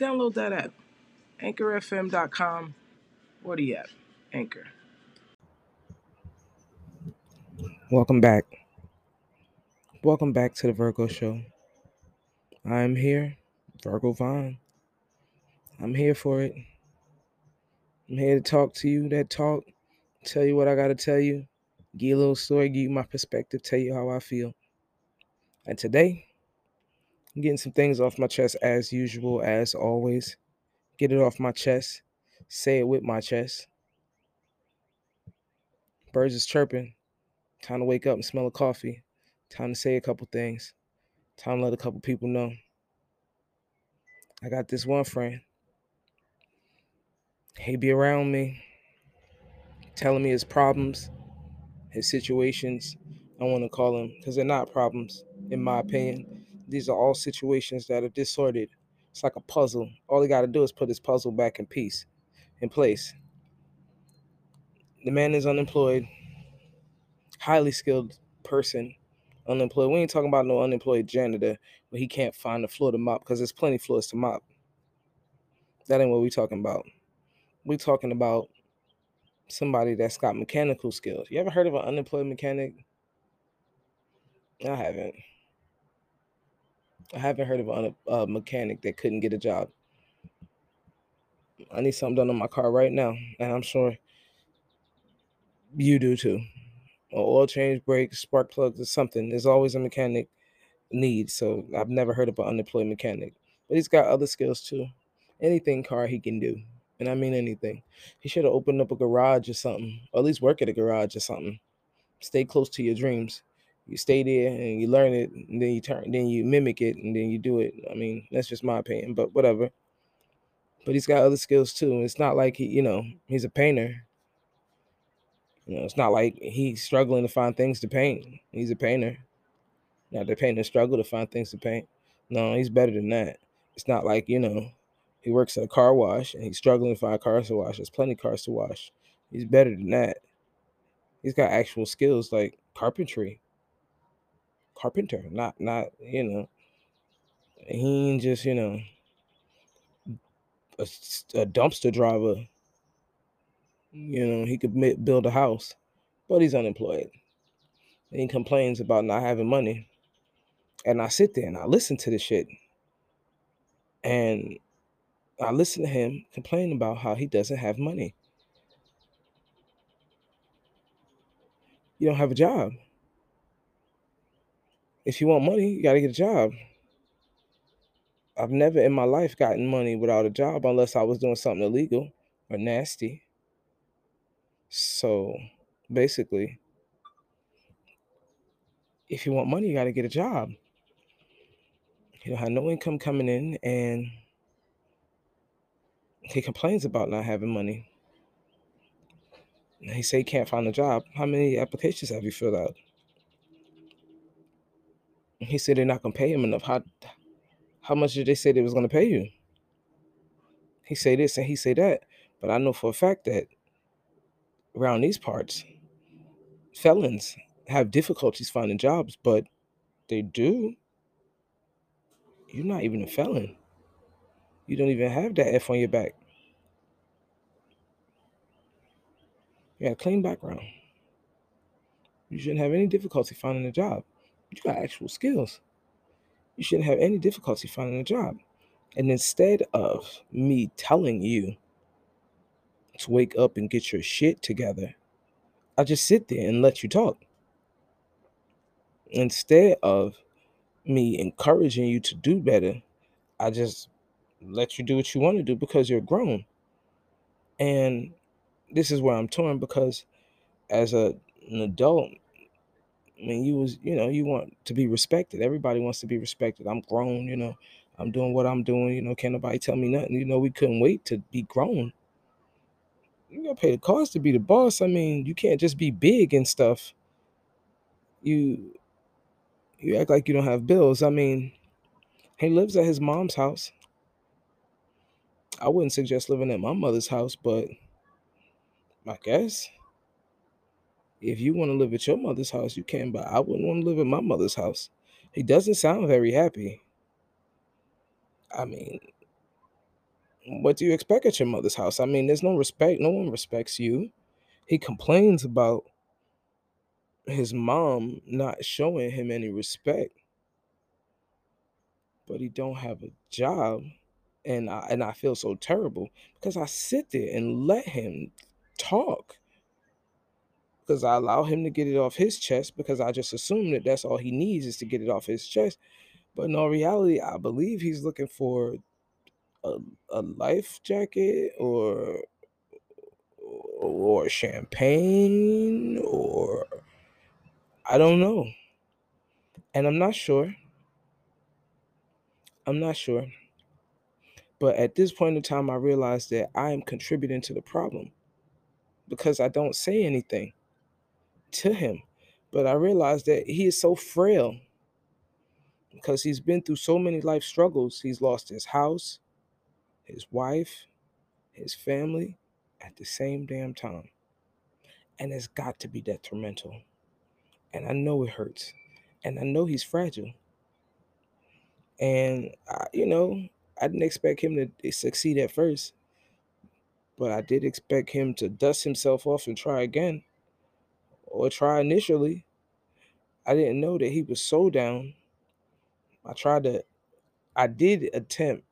Download that app. AnchorFM.com or the app. Anchor. Welcome back. Welcome back to the Virgo Show. I'm here, Virgo Vaughn. I'm here for it. I'm here to talk to you that talk, tell you what I got to tell you, give you a little story, give you my perspective, tell you how I feel. And today, I'm getting some things off my chest as usual, as always. Get it off my chest, say it with my chest. Birds is chirping. Time to wake up and smell a coffee. Time to say a couple things. Time to let a couple people know. I got this one friend. He be around me, telling me his problems, his situations. I want to call them because they're not problems, in my opinion. These are all situations that are disordered. It's like a puzzle. All he got to do is put this puzzle back in piece, in place. The man is unemployed, highly skilled person, unemployed. We ain't talking about no unemployed janitor, but he can't find the floor to mop because there's plenty floors to mop. That ain't what we talking about. We talking about somebody that's got mechanical skills. You ever heard of an unemployed mechanic? I haven't. I haven't heard of a, a mechanic that couldn't get a job. I need something done on my car right now, and I'm sure you do too. Oil change, brakes, spark plugs, or something. There's always a mechanic need. So I've never heard of an unemployed mechanic, but he's got other skills too. Anything car he can do, and I mean anything. He should have opened up a garage or something, or at least work at a garage or something. Stay close to your dreams you stay there and you learn it and then you turn then you mimic it and then you do it. I mean that's just my opinion but whatever. But he's got other skills too it's not like he you know he's a painter. You know it's not like he's struggling to find things to paint. He's a painter. Now the painter struggle to find things to paint. No he's better than that. It's not like you know he works at a car wash and he's struggling to find cars to wash. There's plenty of cars to wash. He's better than that. He's got actual skills like carpentry carpenter, not not you know. He ain't just you know a, a dumpster driver. You know he could build a house, but he's unemployed. And he complains about not having money. And I sit there and I listen to this shit. And I listen to him complain about how he doesn't have money. You don't have a job if you want money, you got to get a job. I've never in my life gotten money without a job unless I was doing something illegal or nasty. So basically, if you want money, you got to get a job. You don't have no income coming in, and he complains about not having money. he say he can't find a job. How many applications have you filled out? He said they're not gonna pay him enough. How how much did they say they was gonna pay you? He say this and he say that, but I know for a fact that around these parts, felons have difficulties finding jobs, but they do. You're not even a felon. You don't even have that F on your back. You got a clean background. You shouldn't have any difficulty finding a job. You got actual skills. You shouldn't have any difficulty finding a job. And instead of me telling you to wake up and get your shit together, I just sit there and let you talk. Instead of me encouraging you to do better, I just let you do what you want to do because you're grown. And this is where I'm torn because as a, an adult, I mean, you was, you know, you want to be respected. Everybody wants to be respected. I'm grown, you know. I'm doing what I'm doing. You know, can't nobody tell me nothing. You know, we couldn't wait to be grown. You gotta pay the cost to be the boss. I mean, you can't just be big and stuff. You you act like you don't have bills. I mean, he lives at his mom's house. I wouldn't suggest living at my mother's house, but I guess if you want to live at your mother's house, you can, but I wouldn't want to live at my mother's house. He doesn't sound very happy. I mean, what do you expect at your mother's house? I mean, there's no respect. No one respects you. He complains about his mom not showing him any respect. But he don't have a job. And I and I feel so terrible because I sit there and let him talk. Because I allow him to get it off his chest because I just assume that that's all he needs is to get it off his chest. But in all reality, I believe he's looking for a, a life jacket or or champagne or I don't know. And I'm not sure. I'm not sure. But at this point in time, I realized that I am contributing to the problem because I don't say anything to him. But I realized that he is so frail because he's been through so many life struggles. He's lost his house, his wife, his family at the same damn time. And it's got to be detrimental. And I know it hurts. And I know he's fragile. And, I, you know, I didn't expect him to eh, succeed at first. But I did expect him to dust himself off and try again. Or try initially. I didn't know that he was so down. I tried to, I did attempt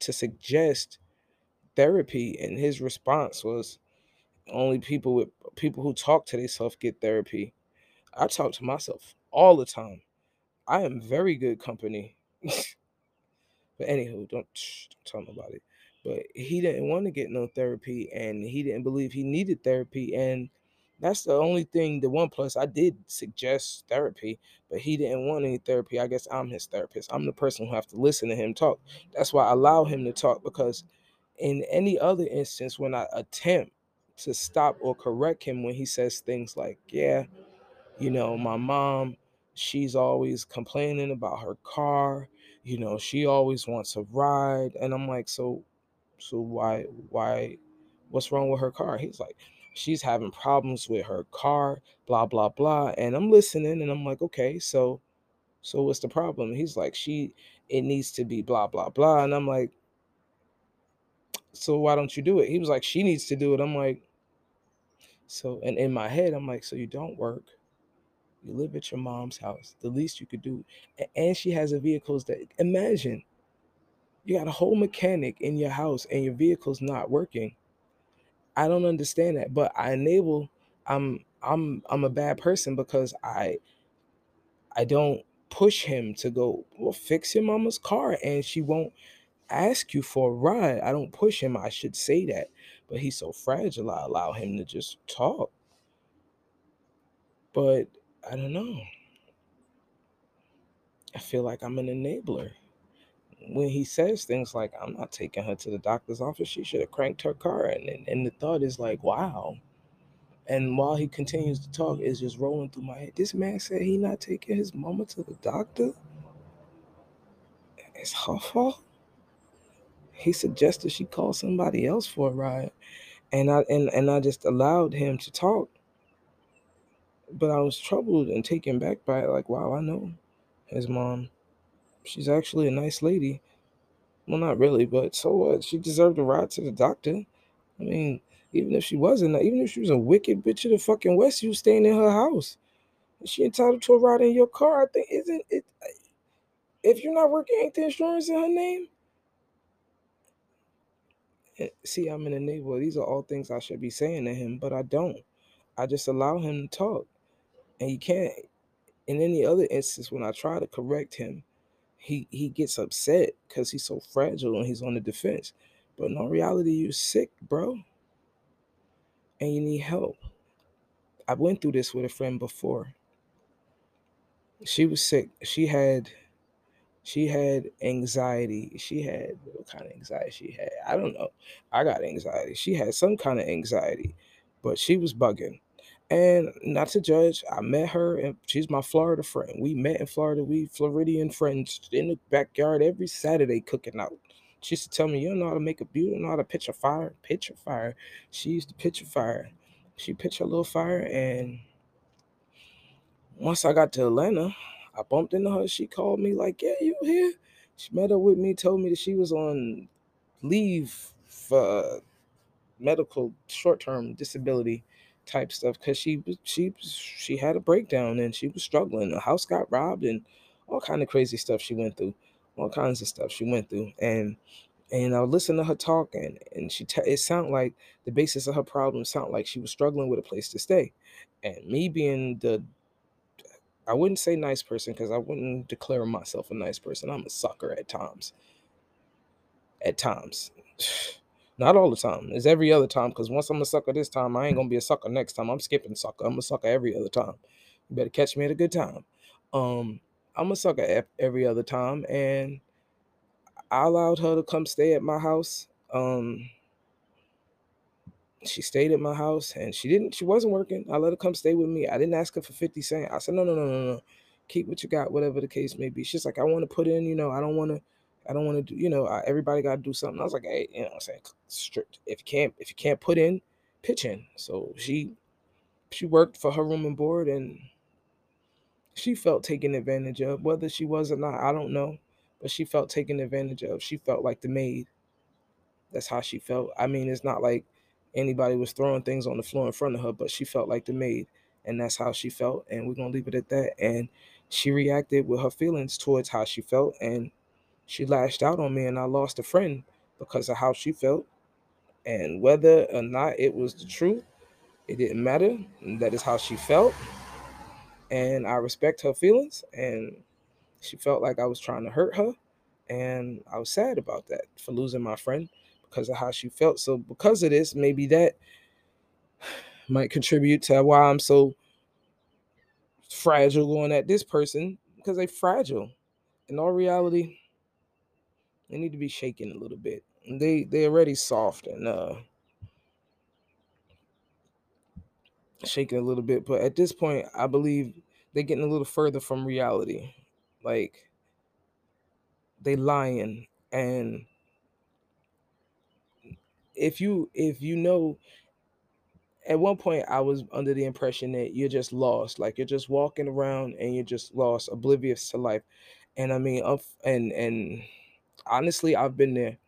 to suggest therapy, and his response was only people with people who talk to themselves get therapy. I talk to myself all the time. I am very good company. but anywho, don't, don't tell nobody. But he didn't want to get no therapy, and he didn't believe he needed therapy, and that's the only thing. The one plus I did suggest therapy, but he didn't want any therapy. I guess I'm his therapist. I'm the person who have to listen to him talk. That's why I allow him to talk because in any other instance, when I attempt to stop or correct him when he says things like, "Yeah, you know, my mom, she's always complaining about her car. You know, she always wants a ride," and I'm like, "So, so why, why, what's wrong with her car?" He's like she's having problems with her car, blah blah blah. And I'm listening and I'm like, okay, so so what's the problem? He's like, she it needs to be blah blah blah. And I'm like, so why don't you do it? He was like, she needs to do it. I'm like, so and in my head, I'm like, so you don't work. You live at your mom's house. The least you could do. And she has a vehicles that imagine you got a whole mechanic in your house and your vehicle's not working I don't understand that, but I enable. I'm I'm I'm a bad person because I I don't push him to go well fix your mama's car and she won't ask you for a ride. I don't push him. I should say that, but he's so fragile. I allow him to just talk. But I don't know. I feel like I'm an enabler when he says things like, I'm not taking her to the doctor's office, she should have cranked her car. And, and, and the thought is like, wow. And while he continues to talk, it's just rolling through my head. This man said he not taking his mama to the doctor. It's her fault. He suggested she call somebody else for a ride. And I and, and I just allowed him to talk. But I was troubled and taken back by it, like, wow, I know his mom she's actually a nice lady. Well, not really, but so what? She deserved a ride to the doctor. I mean, even if she wasn't, even if she was a wicked bitch of the fucking West, you staying in her house. Is she entitled to a ride in your car? I think isn't it? If you're not working, ain't the insurance in her name? See, I'm in an enabler. These are all things I should be saying to him, but I don't. I just allow him to talk, and you can't. In any other instance, when I try to correct him, he he gets upset because he's so fragile and he's on the defense. But in all reality, you're sick, bro. And you need help. I went through this with a friend before. She was sick. She had She had anxiety. She had what kind of anxiety she had? I don't know. I got anxiety. She had some kind of anxiety, but she was bugging. And not to judge, I met her and she's my Florida friend. We met in Florida. We Floridian friends in the backyard every Saturday cooking out. She used to tell me, You know how to make a beauty, you know how to pitch a fire. Pitch a fire. She used to pitch a fire. She pitched a little fire and once I got to Atlanta, I bumped into her. She called me like, "Yeah, you here?" She met up with me, told me that she was on leave for medical short-term disability type stuff because she she she had a breakdown and she was struggling. The house got robbed and all kind of crazy stuff she went through. All kinds of stuff she went through, and and I listened to her talk, and and she t- it sounded like the basis of her problem sounded like she was struggling with a place to stay, and me being the I wouldn't say nice person because I wouldn't declare myself a nice person. I'm a sucker at times. At times. Not all the time. It's every other time because once I'm a sucker this time, I ain't to be a sucker next time. I'm skipping sucker. I'm a sucker every other time. You better catch me at a good time. Um, I'm a sucker every other time. And I allowed her to come stay at my house. Um, she stayed at my house and she didn't she wasn't working i let her come stay with me i didn't ask her for 50 cents i said no no no no no keep what you got whatever the case may be she's like i want to put in you know i don't want to i don't want to do you know I, everybody got to do something. I was like hey you know i'm saying? Strict if you can't if you can't put in pitch in. So she she worked for her room and board and she felt taken advantage of whether she was or not i don't know. But she felt taken advantage of. She felt like the maid. That's how she felt. I mean it's not like anybody was throwing things on the floor in front of her, but she felt like the maid, and that's how she felt. And we're gonna leave it at that. And she reacted with her feelings towards how she felt, and she lashed out on me, and I lost a friend because of how she felt. And whether or not it was the truth, it didn't matter. That is how she felt. And I respect her feelings. And she felt like I was trying to hurt her. And I was sad about that for losing my friend because of how she felt. So because of this, maybe that might contribute to why I'm so fragile going at this person because they're fragile. In all reality, they need to be shaken a little bit. They they already soft and uh shaking a little bit, but at this point, I believe they're getting a little further from reality. Like they lying and if you if you know at one point I was under the impression that you're just lost, like you're just walking around and you're just lost, oblivious to life. And I mean, up and and honestly, I've been there.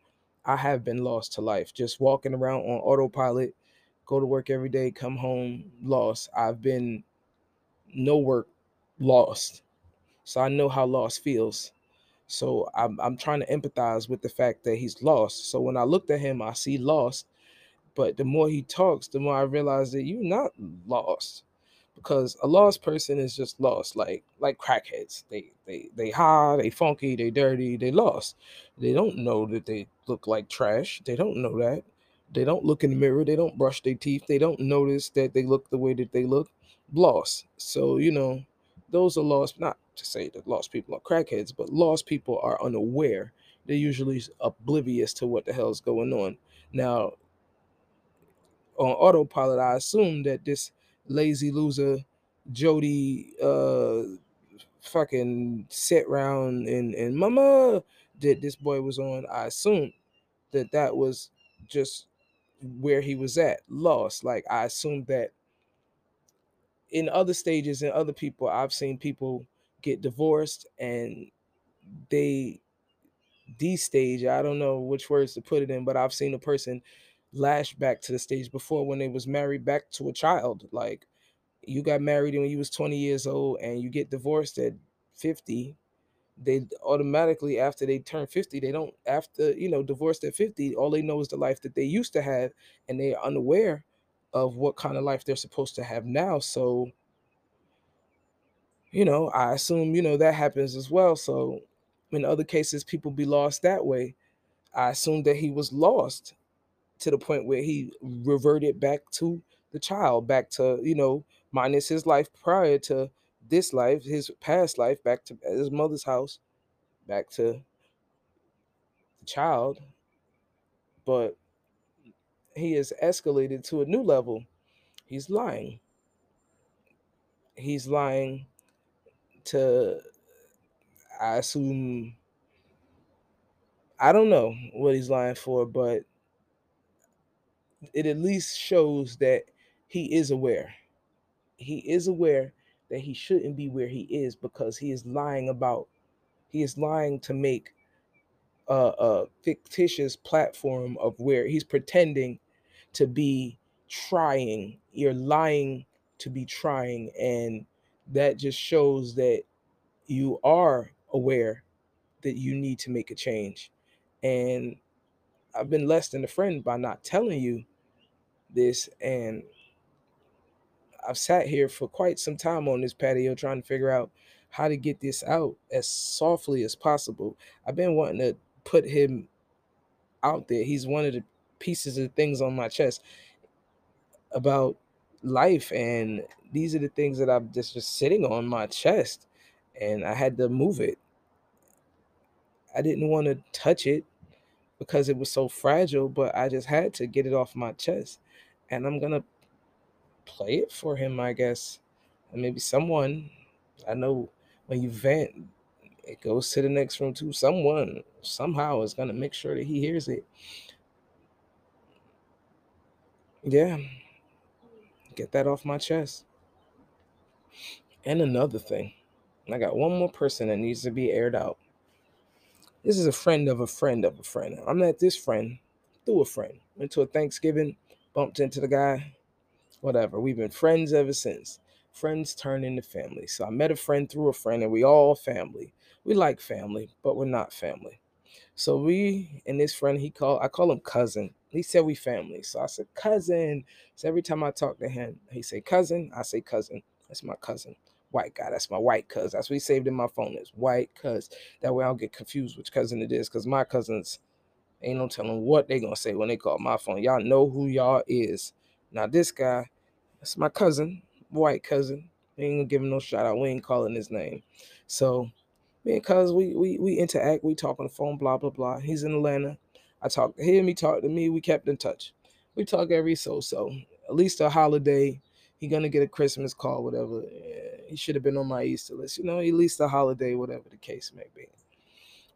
I have been lost to life, just walking around on autopilot, go to work every day, come home lost. I've been no work, lost. So I know how lost feels. So I'm I'm trying to empathize with the fact that he's lost. So when I looked at him, I see lost. But the more he talks, the more I realize that you're not lost. Because a lost person is just lost, like like crackheads. They they they high, they funky, they dirty, they lost. They don't know that they look like trash. They don't know that. They don't look in the mirror. They don't brush their teeth. They don't notice that they look the way that they look. Lost. So you know, those are lost. Not to say that lost people are crackheads, but lost people are unaware. They're usually oblivious to what the hell's going on. Now, on autopilot, I assume that this lazy loser Jody uh fucking sit round and and mama that this boy was on. I assume that that was just where he was at, lost. Like I assumed that in other stages and other people, I've seen people get divorced and they de-stage. I don't know which words to put it in, but I've seen a person lash back to the stage before when they was married back to a child. Like you got married when you was 20 years old and you get divorced at 50 they automatically after they turn 50 they don't after you know divorced at 50 all they know is the life that they used to have and they are unaware of what kind of life they're supposed to have now so you know, I assume, you know, that happens as well. So in other cases, people be lost that way. I assume that he was lost to the point where he reverted back to the child, back to, you know, minus his life prior to this life, his past life, back to his mother's house, back to the child, but he has escalated to a new level. He's lying. He's lying to, I assume, I don't know what he's lying for, but it at least shows that he is aware. He is aware that he shouldn't be where he is because he is lying about, he is lying to make a, a fictitious platform of where he's pretending to be trying. You're lying to be trying. And that just shows that you are aware that you need to make a change. And I've been less than a friend by not telling you this. And I've sat here for quite some time on this patio trying to figure out how to get this out as softly as possible. I've been wanting to put him out there. He's one of the pieces of things on my chest about life and these are the things that I'm just just sitting on my chest and I had to move it. I didn't want to touch it because it was so fragile, but I just had to get it off my chest. And I'm to play it for him, I guess. And maybe someone I know when you vent, it goes to the next room too. Someone somehow is gonna make sure that he hears it. Yeah, get that off my chest. And another thing, I got one more person that needs to be aired out. This is a friend of a friend of a friend. I met this friend through a friend. Went to a Thanksgiving, bumped into the guy, whatever. We've been friends ever since. Friends turn into family. So I met a friend through a friend, and we all family. We like family, but we're not family. So we and this friend, he called, I call him cousin. He said we family. So I said, cousin. So every time I talk to him, he say cousin. I say cousin. That's my cousin. White guy. That's my white cousin. That's what he saved in my phone is white cuz. That way I don't get confused which cousin it is. Cause my cousins ain't no telling what they gonna say when they call my phone. Y'all know who y'all is. Now this guy, that's my cousin, white cousin. We ain't gonna give him no shout out. We ain't calling his name. So because we we we interact, we talk on the phone, blah blah blah. He's in Atlanta. I talk to him, he talked to me. We kept in touch. We talk every so so. At least a holiday. He gonna get a Christmas call, whatever. Yeah, he should have been on my Easter list, you know. At least a holiday, whatever the case may be.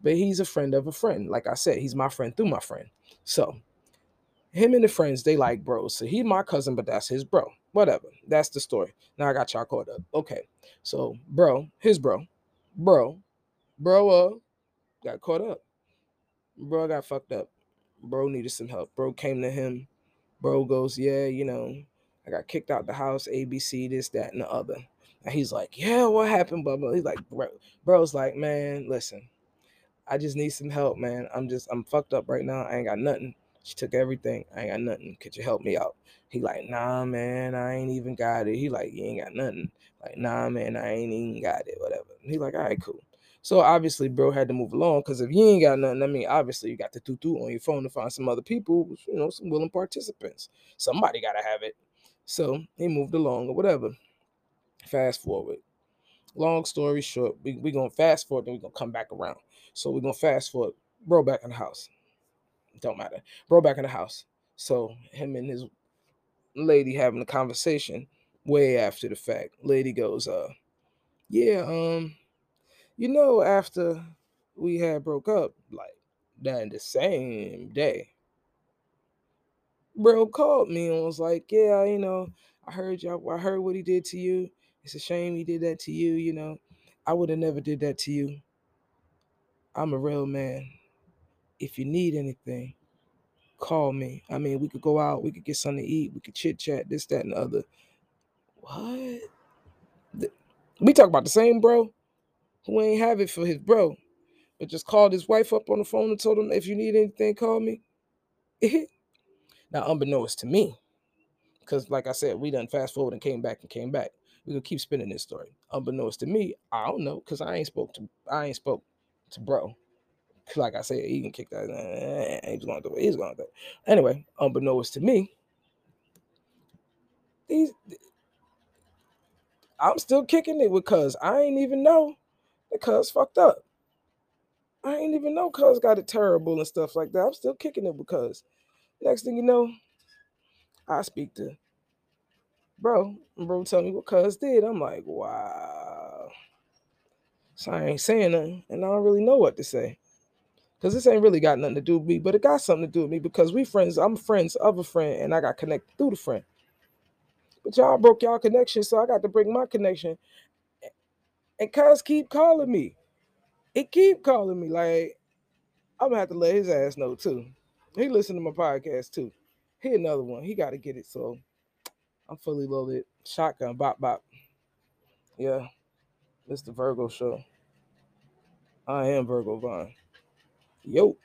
But he's a friend of a friend. Like I said, he's my friend through my friend. So him and the friends, they like bros. So he my cousin, but that's his bro. Whatever. That's the story. Now I got y'all caught up. Okay. So bro, his bro, bro, bro uh got caught up. Bro got fucked up. Bro needed some help. Bro came to him. Bro goes, yeah, you know, I got kicked out the house, ABC, this, that, and the other. And he's like, yeah, what happened? Blah, blah. He's like, bro, bro's like, man, listen, I just need some help, man. I'm just, I'm fucked up right now. I ain't got nothing. She took everything. I ain't got nothing. Could you help me out? He like, nah, man, I ain't even got it. He like, you ain't got nothing. Like, nah, man, I ain't even got it. Whatever. He like, all right, cool. So obviously, bro had to move along because if you ain't got nothing, I mean, obviously you got the tutu on your phone to find some other people, you know, some willing participants. Somebody gotta have it. So he moved along or whatever. Fast forward. Long story short, we we gonna fast forward, then we gonna come back around. So we're gonna fast forward, bro back in the house. Don't matter. Bro back in the house. So him and his lady having a conversation way after the fact. Lady goes, uh, yeah, um, you know, after we had broke up, like that the same day, bro called me and was like, "Yeah, you know, I heard y'all. I heard what he did to you. It's a shame he did that to you. You know, I would have never did that to you. I'm a real man. If you need anything, call me. I mean, we could go out. We could get something to eat. We could chit chat. This, that, and the other. What? We talk about the same bro who ain't have it for his bro, but just called his wife up on the phone and told him, if you need anything, call me. now, unbeknownst to me, because like I said, we done fast forward and came back and came back. We're gonna keep spinning this story. Unbeknownst to me, I don't know, because I ain't spoke to I ain't spoke to bro. Like I said, he can kick that. Eh, he's going to do it. He's going to do it. Anyway, unbeknownst to me, these I'm still kicking it with cuz I ain't even know the cuz fucked up. I ain't even know cuz got it terrible and stuff like that. I'm still kicking it because next thing you know, I speak to bro. And bro tell me what cuz did. I'm like, wow. So I ain't saying nothing, and I don't really know what to say. Cause this ain't really got nothing to do with me, but it got something to do with me because we friends. I'm friends of a friend, and I got connected through the friend. But y'all broke y'all connection, so I got to bring my connection. And cuz keep calling me. It keep calling me. Like I'm gonna have to let his ass know too. He listen to my podcast too. He another one. He got to get it. So I'm fully loaded. Shotgun, bop bop. Yeah, it's the Virgo show. I am Virgo Vine. Yo.